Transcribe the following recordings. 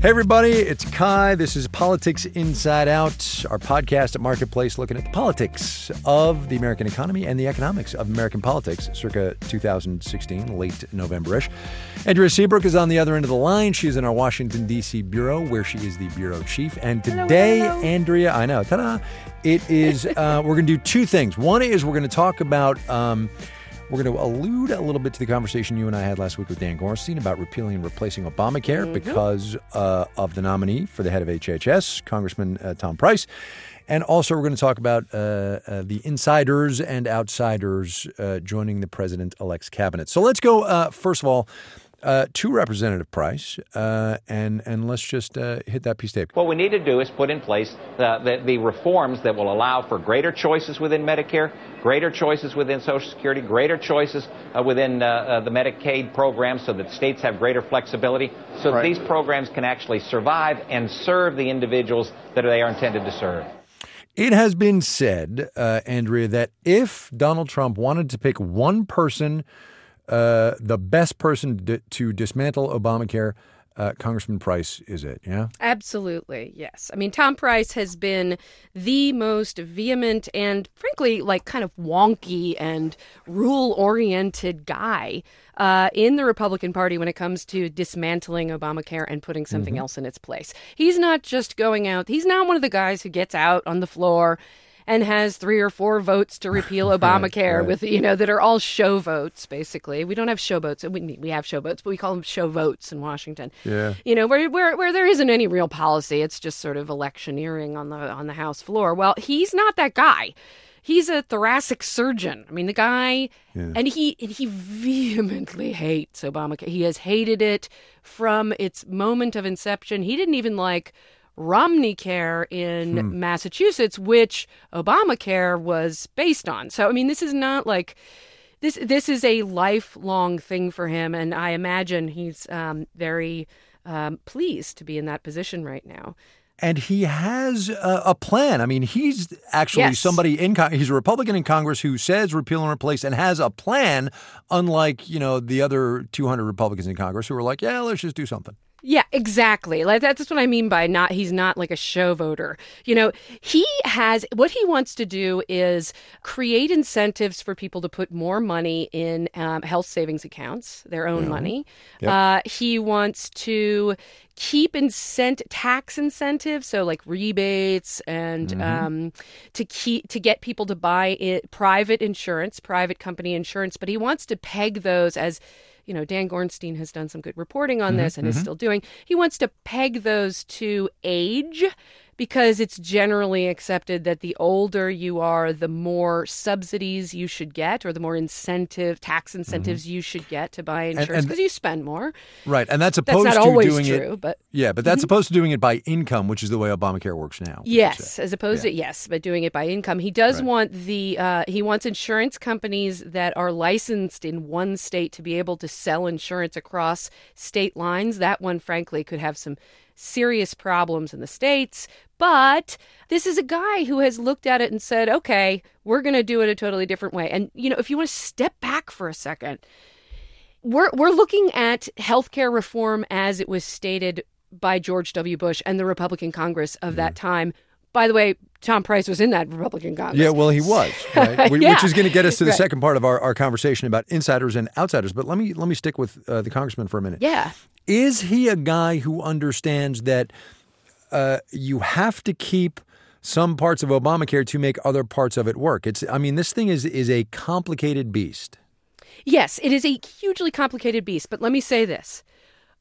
Hey, everybody, it's Kai. This is Politics Inside Out, our podcast at Marketplace looking at the politics of the American economy and the economics of American politics circa 2016, late November ish. Andrea Seabrook is on the other end of the line. She's in our Washington, D.C. bureau, where she is the bureau chief. And today, hello, hello. Andrea, I know, ta da, it is, uh, we're going to do two things. One is we're going to talk about. Um, we're going to allude a little bit to the conversation you and I had last week with Dan Gorenstein about repealing and replacing Obamacare Mm-hmm. because uh, of the nominee for the head of HHS, Congressman uh, Tom Price. And also, we're going to talk about uh, uh, the insiders and outsiders uh, joining the president elect's cabinet. So let's go, uh, first of all, uh, to Representative Price, uh, and, and let's just uh, hit that piece tape. What we need to do is put in place the, the, the reforms that will allow for greater choices within Medicare, greater choices within Social Security, greater choices uh, within uh, uh, the Medicaid program so that states have greater flexibility, so that these programs can actually survive and serve the individuals that they are intended to serve. It has been said, uh, Andrea, that if Donald Trump wanted to pick one person, uh, the best person to, to dismantle Obamacare, uh, Congressman Price is it. Yeah. Absolutely, yes. I mean, Tom Price has been the most vehement and, frankly, like kind of wonky and rule oriented guy uh, in the Republican Party when it comes to dismantling Obamacare and putting something else in its place. He's not just going out, he's not one of the guys who gets out on the floor and has three or four votes to repeal Obamacare with you know that are all show votes basically. We don't have show votes. We we have show votes, but we call them show votes in Washington. Yeah. You know where where where there isn't any real policy. It's just sort of electioneering on the on the House floor. Well, he's not that guy. He's a thoracic surgeon. I mean, the guy, and he and he vehemently hates Obamacare. He has hated it from its moment of inception. He didn't even like Romney Care in Massachusetts, which Obamacare was based on. So, I mean, this is not like this. This is a lifelong thing for him, and I imagine he's um, very um, pleased to be in that position right now. And he has a, a plan. I mean, he's actually Yes. somebody in Con- he's a Republican in Congress who says repeal and replace and has a plan, unlike you know the other 200 Republicans in Congress who are like, yeah, let's just do something. Yeah, exactly. Like that's what I mean by not he's not like a show voter. You know, he has what he wants to do is create incentives for people to put more money in um, health savings accounts, their own money. Uh, he wants to keep incent tax incentives, so like rebates and um, to keep to get people to buy it, private insurance, private company insurance. But he wants to peg those as you know, Dan Gorenstein has done some good reporting on mm-hmm, this and is mm-hmm. still doing. He wants to peg those to age because it's generally accepted that the older you are, the more subsidies you should get or the more incentive, tax incentives you should get to buy insurance because you spend more. Right, and that's That's opposed not to always doing true, it. but Yeah, but that's opposed to doing it by income, which is the way Obamacare works now. Yes, as opposed to yes, but doing it by income. He does Right. want the uh, he wants insurance companies that are licensed in one state to be able to sell insurance across state lines. That one, frankly, could have some serious problems in the states. But this is a guy who has looked at it and said, "Okay, we're going to do it a totally different way." And you know, if you want to step back for a second, we're we're looking at healthcare reform as it was stated by George W. Bush and the Republican Congress of that time. By the way, Tom Price was in that Republican Congress. Yeah, well, he was, right? Yeah. which is going to get us to the Right. second part of our, our conversation about insiders and outsiders. But let me let me stick with uh, the congressman for a minute. Yeah. Is he a guy who understands that uh, you have to keep some parts of Obamacare to make other parts of it work? It's I mean, this thing is is a complicated beast. Yes, it is a hugely complicated beast, but let me say this.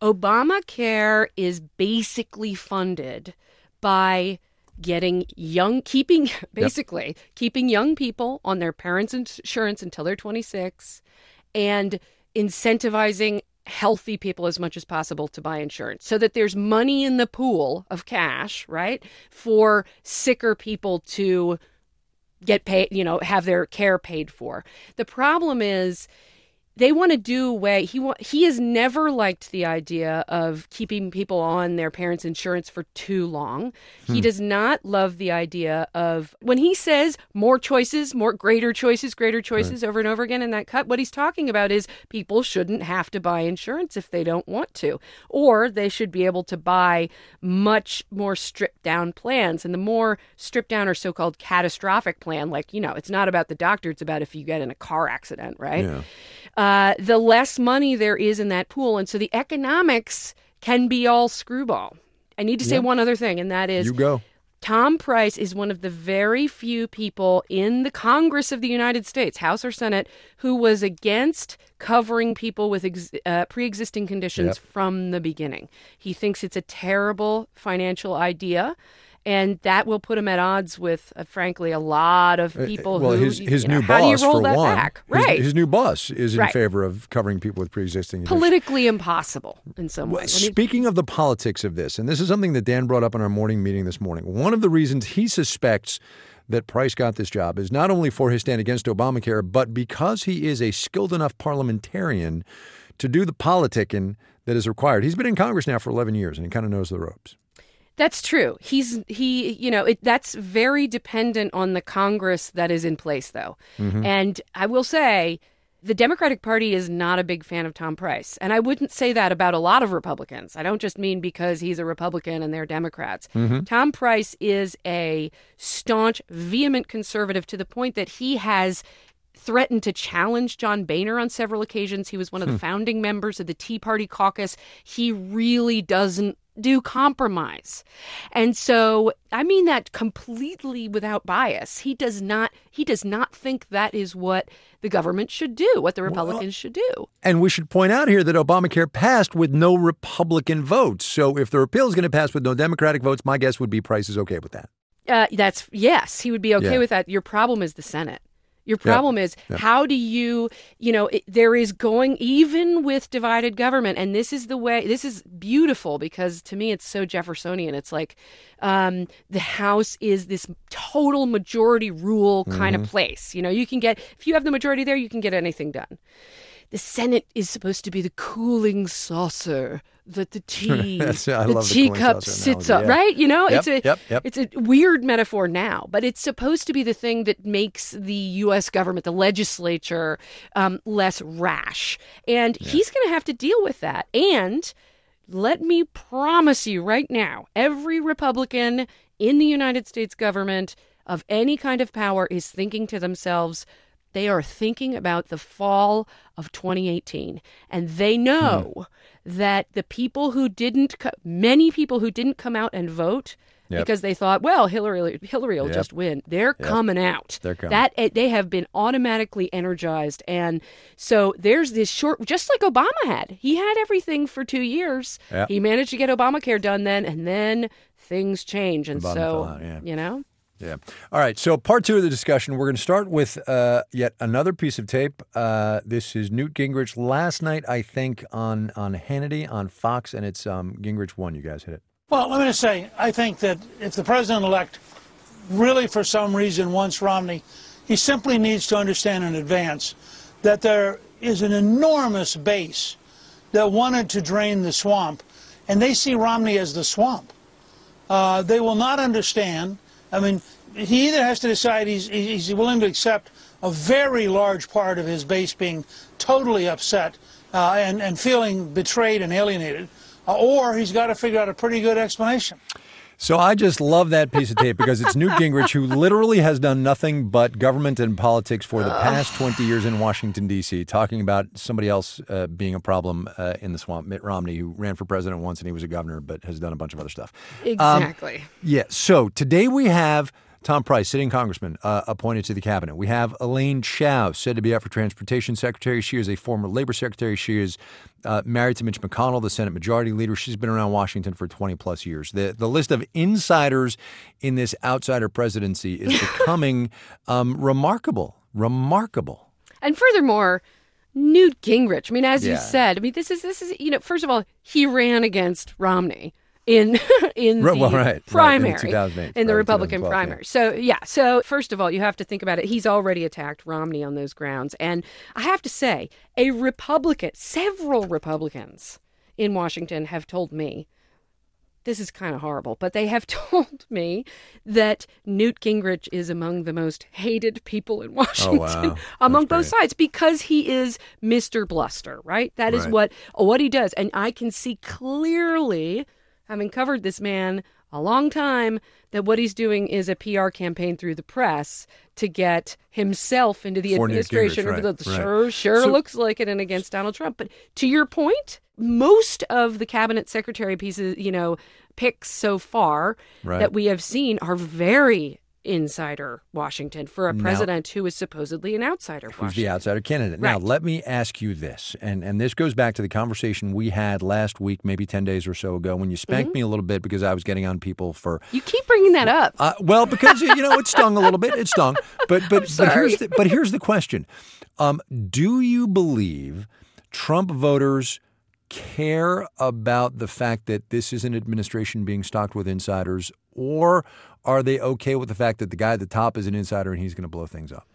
Obamacare is basically funded by getting young keeping basically keeping young people on their parents' insurance until they're 26 and incentivizing healthy people as much as possible to buy insurance so that there's money in the pool of cash, right? For sicker people to get paid, you know, have their care paid for. The problem is they want to do away he wa- he has never liked the idea of keeping people on their parents insurance for too long. He hmm. does not love the idea of when he says more choices more greater choices greater choices over and over again in that cut what he's talking about is people shouldn't have to buy insurance if they don't want to or they should be able to buy much more stripped down plans. And the more stripped down or so-called catastrophic plan like you know it's not about the doctor it's about if you get in a car accident right? Yeah. Uh, the less money there is in that pool. And so the economics can be all screwball. I need to say Yeah. one other thing, and that is You go. Tom Price is one of the very few people in the Congress of the United States, House or Senate, who was against covering people with ex- uh, pre existing conditions Yep. from the beginning. He thinks it's a terrible financial idea. And that will put him at odds with, uh, frankly, a lot of people Uh, well, who. his his you know, new how do you boss for one, back? Right. His, new boss is in Right. favor of covering people with pre-existing politically impossible in some Well, ways. Speaking of the politics of this, and this is something that Dan brought up in our morning meeting this morning, one of the reasons he suspects that Price got this job is not only for his stand against Obamacare, but because he is a skilled enough parliamentarian to do the politicking that is required. He's been in Congress now for 11 years and he kind of knows the ropes. That's true. He's he you know, it that's very dependent on the Congress that is in place though. Mm-hmm. And I will say the Democratic Party is not a big fan of Tom Price. And I wouldn't say that about a lot of Republicans. I don't just mean because he's a Republican and they're Democrats. Mm-hmm. Tom Price is a staunch, vehement conservative to the point that he has threatened to challenge John Boehner on several occasions. He was one of the hmm. founding members of the Tea Party caucus. He really doesn't do compromise. And so I mean that completely without bias. He does not he does not think that is what the government should do, what the Republicans should do. And we should point out here that Obamacare passed with no Republican votes. So if the repeal is going to pass with no Democratic votes, my guess would be Price is okay with that. Uh, that's yes, he would be okay Yeah. with that. Your problem is the Senate. Your problem is how do you, you know, it, there is going even with divided government, and this is the way. This is beautiful because to me it's so Jeffersonian. It's like um, the House is this total majority rule kind of place. You know, you can get if you have the majority there, you can get anything done. The Senate is supposed to be the cooling saucer that the tea, the love the cooling teacup sits up, yeah. right? You know, Yep, it's a yep, yep. it's a weird metaphor now, but it's supposed to be the thing that makes the U.S. government, the legislature, um, less rash. And he's going to have to deal with that. And let me promise you right now every Republican in the United States government of any kind of power is thinking to themselves, they are thinking about the fall of 2018. And they know Hmm. that the people who didn't, co- many people who didn't come out and vote, Yep. because they thought, well, Hillary, Hillary will Yep. just win. They're coming out. They're coming. That eh, they have been automatically energized, and so there's this short, just like Obama had. He had everything for two years. Yep. He managed to get Obamacare done then, and then things change, and bottom so out, yeah. you know. Yeah. All right. So, part two of the discussion, we're going to start with uh, yet another piece of tape. Uh, this is Newt Gingrich last night, I think, on on Hannity on Fox, and it's um, Gingrich 1. You guys hit it. Well, let me just say, I think that if the president elect really, for some reason, wants Romney, he simply needs to understand in advance that there is an enormous base that wanted to drain the swamp, and they see Romney as the swamp. Uh, they will not understand. I mean, he either has to decide he's, he's willing to accept a very large part of his base being totally upset uh, and, and feeling betrayed and alienated, uh, or he's got to figure out a pretty good explanation. So I just love that piece of tape because it's Newt Gingrich who literally has done nothing but government and politics for the past 20 years in Washington, D.C., talking about somebody else uh, being a problem uh, in the swamp, Mitt Romney, who ran for president once and he was a governor but has done a bunch of other stuff. Exactly. Yeah. So today we have Tom Price, sitting congressman, uh, appointed to the cabinet. We have Elaine Chao, said to be up for transportation secretary. She is a former labor secretary. She is uh, married to Mitch McConnell, the Senate Majority Leader. She's been around Washington for 20 plus years. The the list of insiders in this outsider presidency is becoming um, remarkable. Remarkable. And furthermore, Newt Gingrich. I mean, as you said, I mean, this is this is you know, first of all, he ran against Romney. In in the well, right, right, in the primary 2008 in the Republican 2012, yeah. primary. So yeah, so first of all, you have to think about it. He's already attacked Romney on those grounds, and I have to say, a Republican, several Republicans in Washington have told me this is kind of horrible, but they have told me that Newt Gingrich is among the most hated people in oh, Washington wow. among both sides because he is Mr. Bluster, right? That is Right. what what he does, and I can see clearly, having covered this man a long time, that what he's doing is a PR campaign through the press to get himself into the For administration. Gingrich, right, the- right. Sure, sure So- looks like it, and against Donald Trump. But to your point, most of the cabinet secretary pieces, you know, picks so far Right. that we have seen are very insider Washington for a Now- president who is supposedly an outsider Who's Washington. the outsider candidate? Now, let me ask you this, and and this goes back to the conversation we had last week, maybe ten days or so ago, when you spanked Mm-hmm. me a little bit because I was getting on people for You keep bringing that up. Uh, well, because you know it stung a little bit. It stung, but but but here's the, but here's the question: um, Do you believe Trump voters care about the fact that this is an administration being stocked with insiders, or are they okay with the fact that the guy at the top is an insider and he's going to blow things up?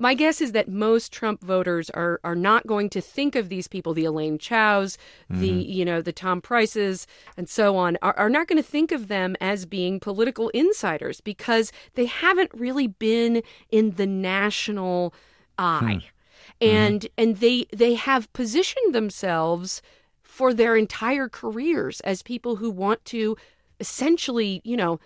My guess is that most Trump voters are are not going to think of these people, the Elaine Chows, the mm-hmm. you know the Tom Prices, and so on, are, are not going to think of them as being political insiders because they haven't really been in the national eye, hmm. mm-hmm. and and they they have positioned themselves for their entire careers as people who want to essentially, you know,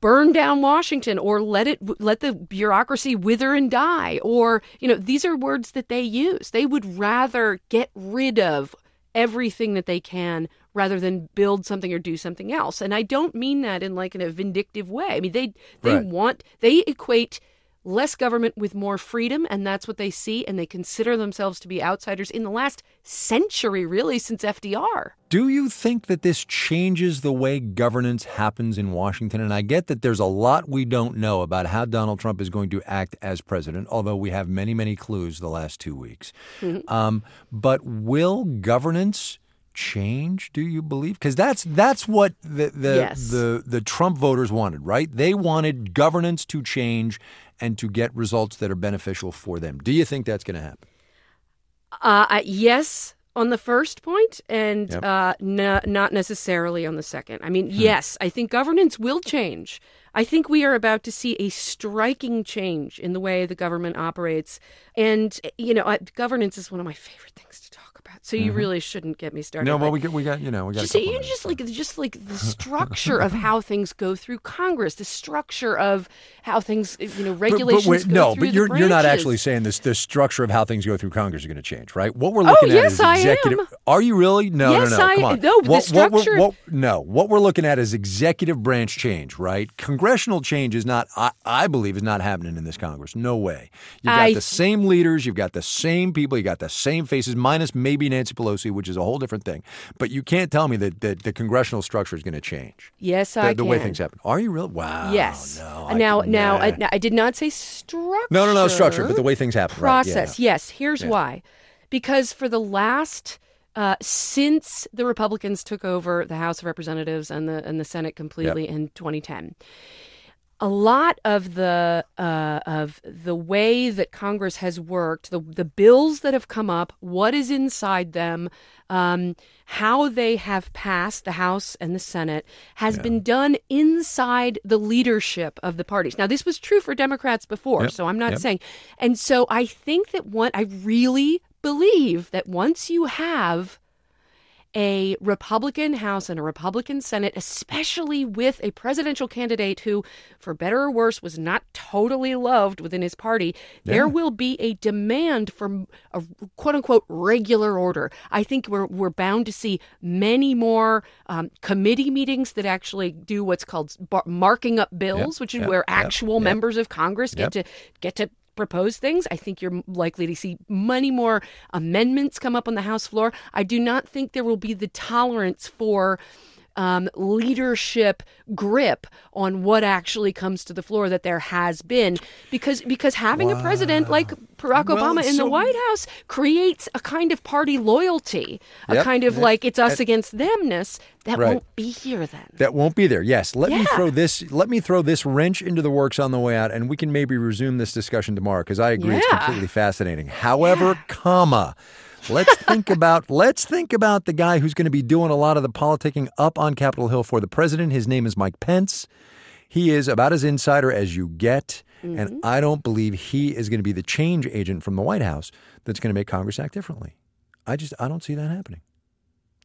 burn down Washington or let it let the bureaucracy wither and die. Or you know these are words that they use. They would rather get rid of everything that they can rather than build something or do something else. And I don't mean that in like in a vindictive way. I mean they they Right. want they equate less government with more freedom and that's what they see and they consider themselves to be outsiders in the last century really since FDR Do you think that this changes the way governance happens in Washington? And I get that there's a lot we don't know about how Donald Trump is going to act as president, although we have many, many clues the last two weeks. Um, but will governance change? Do you believe? Because that's that's what the the, Yes. the the Trump voters wanted, right? They wanted governance to change and to get results that are beneficial for them. Do you think that's going to happen? Uh, yes, on the first point, and Yep. uh, no, not necessarily on the second. I Hmm. mean, yes, I think governance will change. I think we are about to see a striking change in the way the government operates. And, you know, I, governance is one of my favorite things to talk about. So you really shouldn't get me started. Mm-hmm. No, but- well, we got we got you know we got. just, couple you just like just like the structure of how things go through Congress, the structure of how things, you know, But- regulations but, wait, go no, but you're the you're not actually saying this. The structure of how things go through Congress is going to change, right? What we're looking at Oh, yes, is I executive. am. Are you really? No, Yes, no, no. I- Come on. no, the what, what we're- structure- what- no, what we're looking at is executive branch change, right? Congressional change is not. I, I believe is not happening in this Congress. No way. You've got I- the same leaders. You've got the same people. You got the same faces, minus maybe Nancy Pelosi, which is a whole different thing. But you can't tell me that, that the congressional structure is going to change. Yes, The, I the way things happen. Are you real? Wow. Yes. No. Uh, I now, can- now, I, now, I did not say structure. No, no, no, structure, but the way things happen. right, yeah, process. Yes. Here's why. Because for the last uh, since the Republicans took over the House of Representatives and the and the Senate completely in 2010, a lot of the uh, of the way that Congress has worked, the the bills that have come up, what is inside them, um, how they have passed the House and the Senate, has been done inside the leadership of the parties. Now, this was true for Democrats before, Yep. so I'm not Yep. saying. And so I think that one, I really believe that once you have a Republican House and a Republican Senate, especially with a presidential candidate who, for better or worse, was not totally loved within his party, there will be a demand for a quote unquote regular order. I think we're, we're bound to see many more um, committee meetings that actually do what's called bar- marking up bills, Yep, which is yep, where actual yep. members of Congress get to get to propose things. I think you're likely to see many more amendments come up on the House floor. I do not think there will be the tolerance for um, leadership grip on what actually comes to the floor that there has been because because having a president like Barack Well, Obama in so- the White House creates a kind of party loyalty, a Yep. kind of Yeah. like it's us against themness that Right. won't be here then. That won't be there. Yes. Let me throw this. Let me throw this wrench into the works on the way out, and we can maybe resume this discussion tomorrow because I agree it's completely fascinating. However, comma. Let's think about let's think about the guy who's going to be doing a lot of the politicking up on Capitol Hill for the president. His name is Mike Pence. He is about as insider as you get, Mm-hmm. and I don't believe he is going to be the change agent from the White House that's going to make Congress act differently. I just I don't see that happening.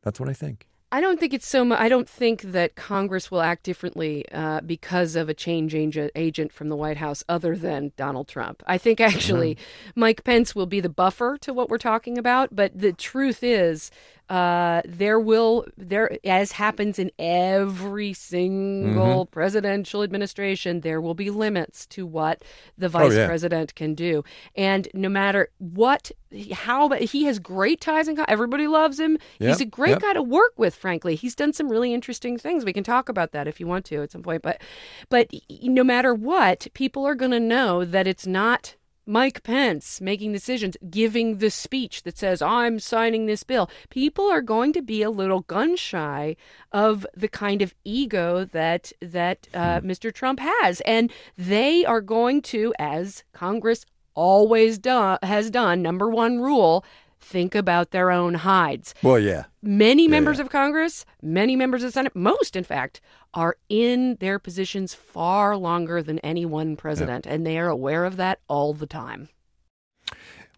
That's what I think. I don't think it's so much. I don't think that Congress will act differently uh, because of a change agent, agent from the White House other than Donald Trump. I think actually Mike Pence will be the buffer to what we're talking about. But the truth is, uh, there will there as happens in every single presidential administration, there will be limits to what the vice yeah. president can do. And no matter what, how he has great ties and everybody loves him. Yep, He's a great yep. guy to work with. Frankly, he's done some really interesting things. We can talk about that if you want to at some point. But but no matter what, people are going to know that it's not. Mike Pence making decisions, giving the speech that says, I'm signing this bill. People are going to be a little gun shy of the kind of ego that that uh, Mr. Trump has. And they are going to, as Congress always do- has done, number one rule, think about their own hides. Well, yeah. Many members of Congress, many members of the Senate, most in fact, are in their positions far longer than any one president, and they are aware of that all the time.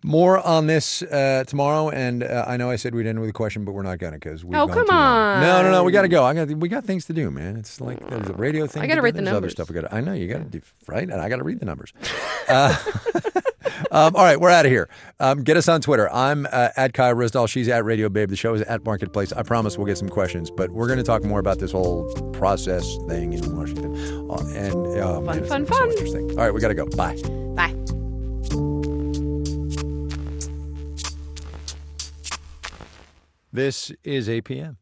More on this uh, tomorrow, and uh, I know I said we'd end with a question, but we're not gonna because we. Oh, come on! No, no, no. We got to go. I got. We got things to do, man. It's like there's a radio thing. I gotta to do, the there's Other numbers. stuff. We got. I know you got to do right, and I got to read the numbers. Um, all right, we're out of here. Um, get us on Twitter. I'm uh, at Kai Ryssdal. She's at Radio Babe. The show is at Marketplace. I promise we'll get some questions, but we're going to talk more about this whole process thing in Washington. Uh, and uh, man, it's fun, so fun. interesting. All right, we got to go. Bye. Bye. This is APM.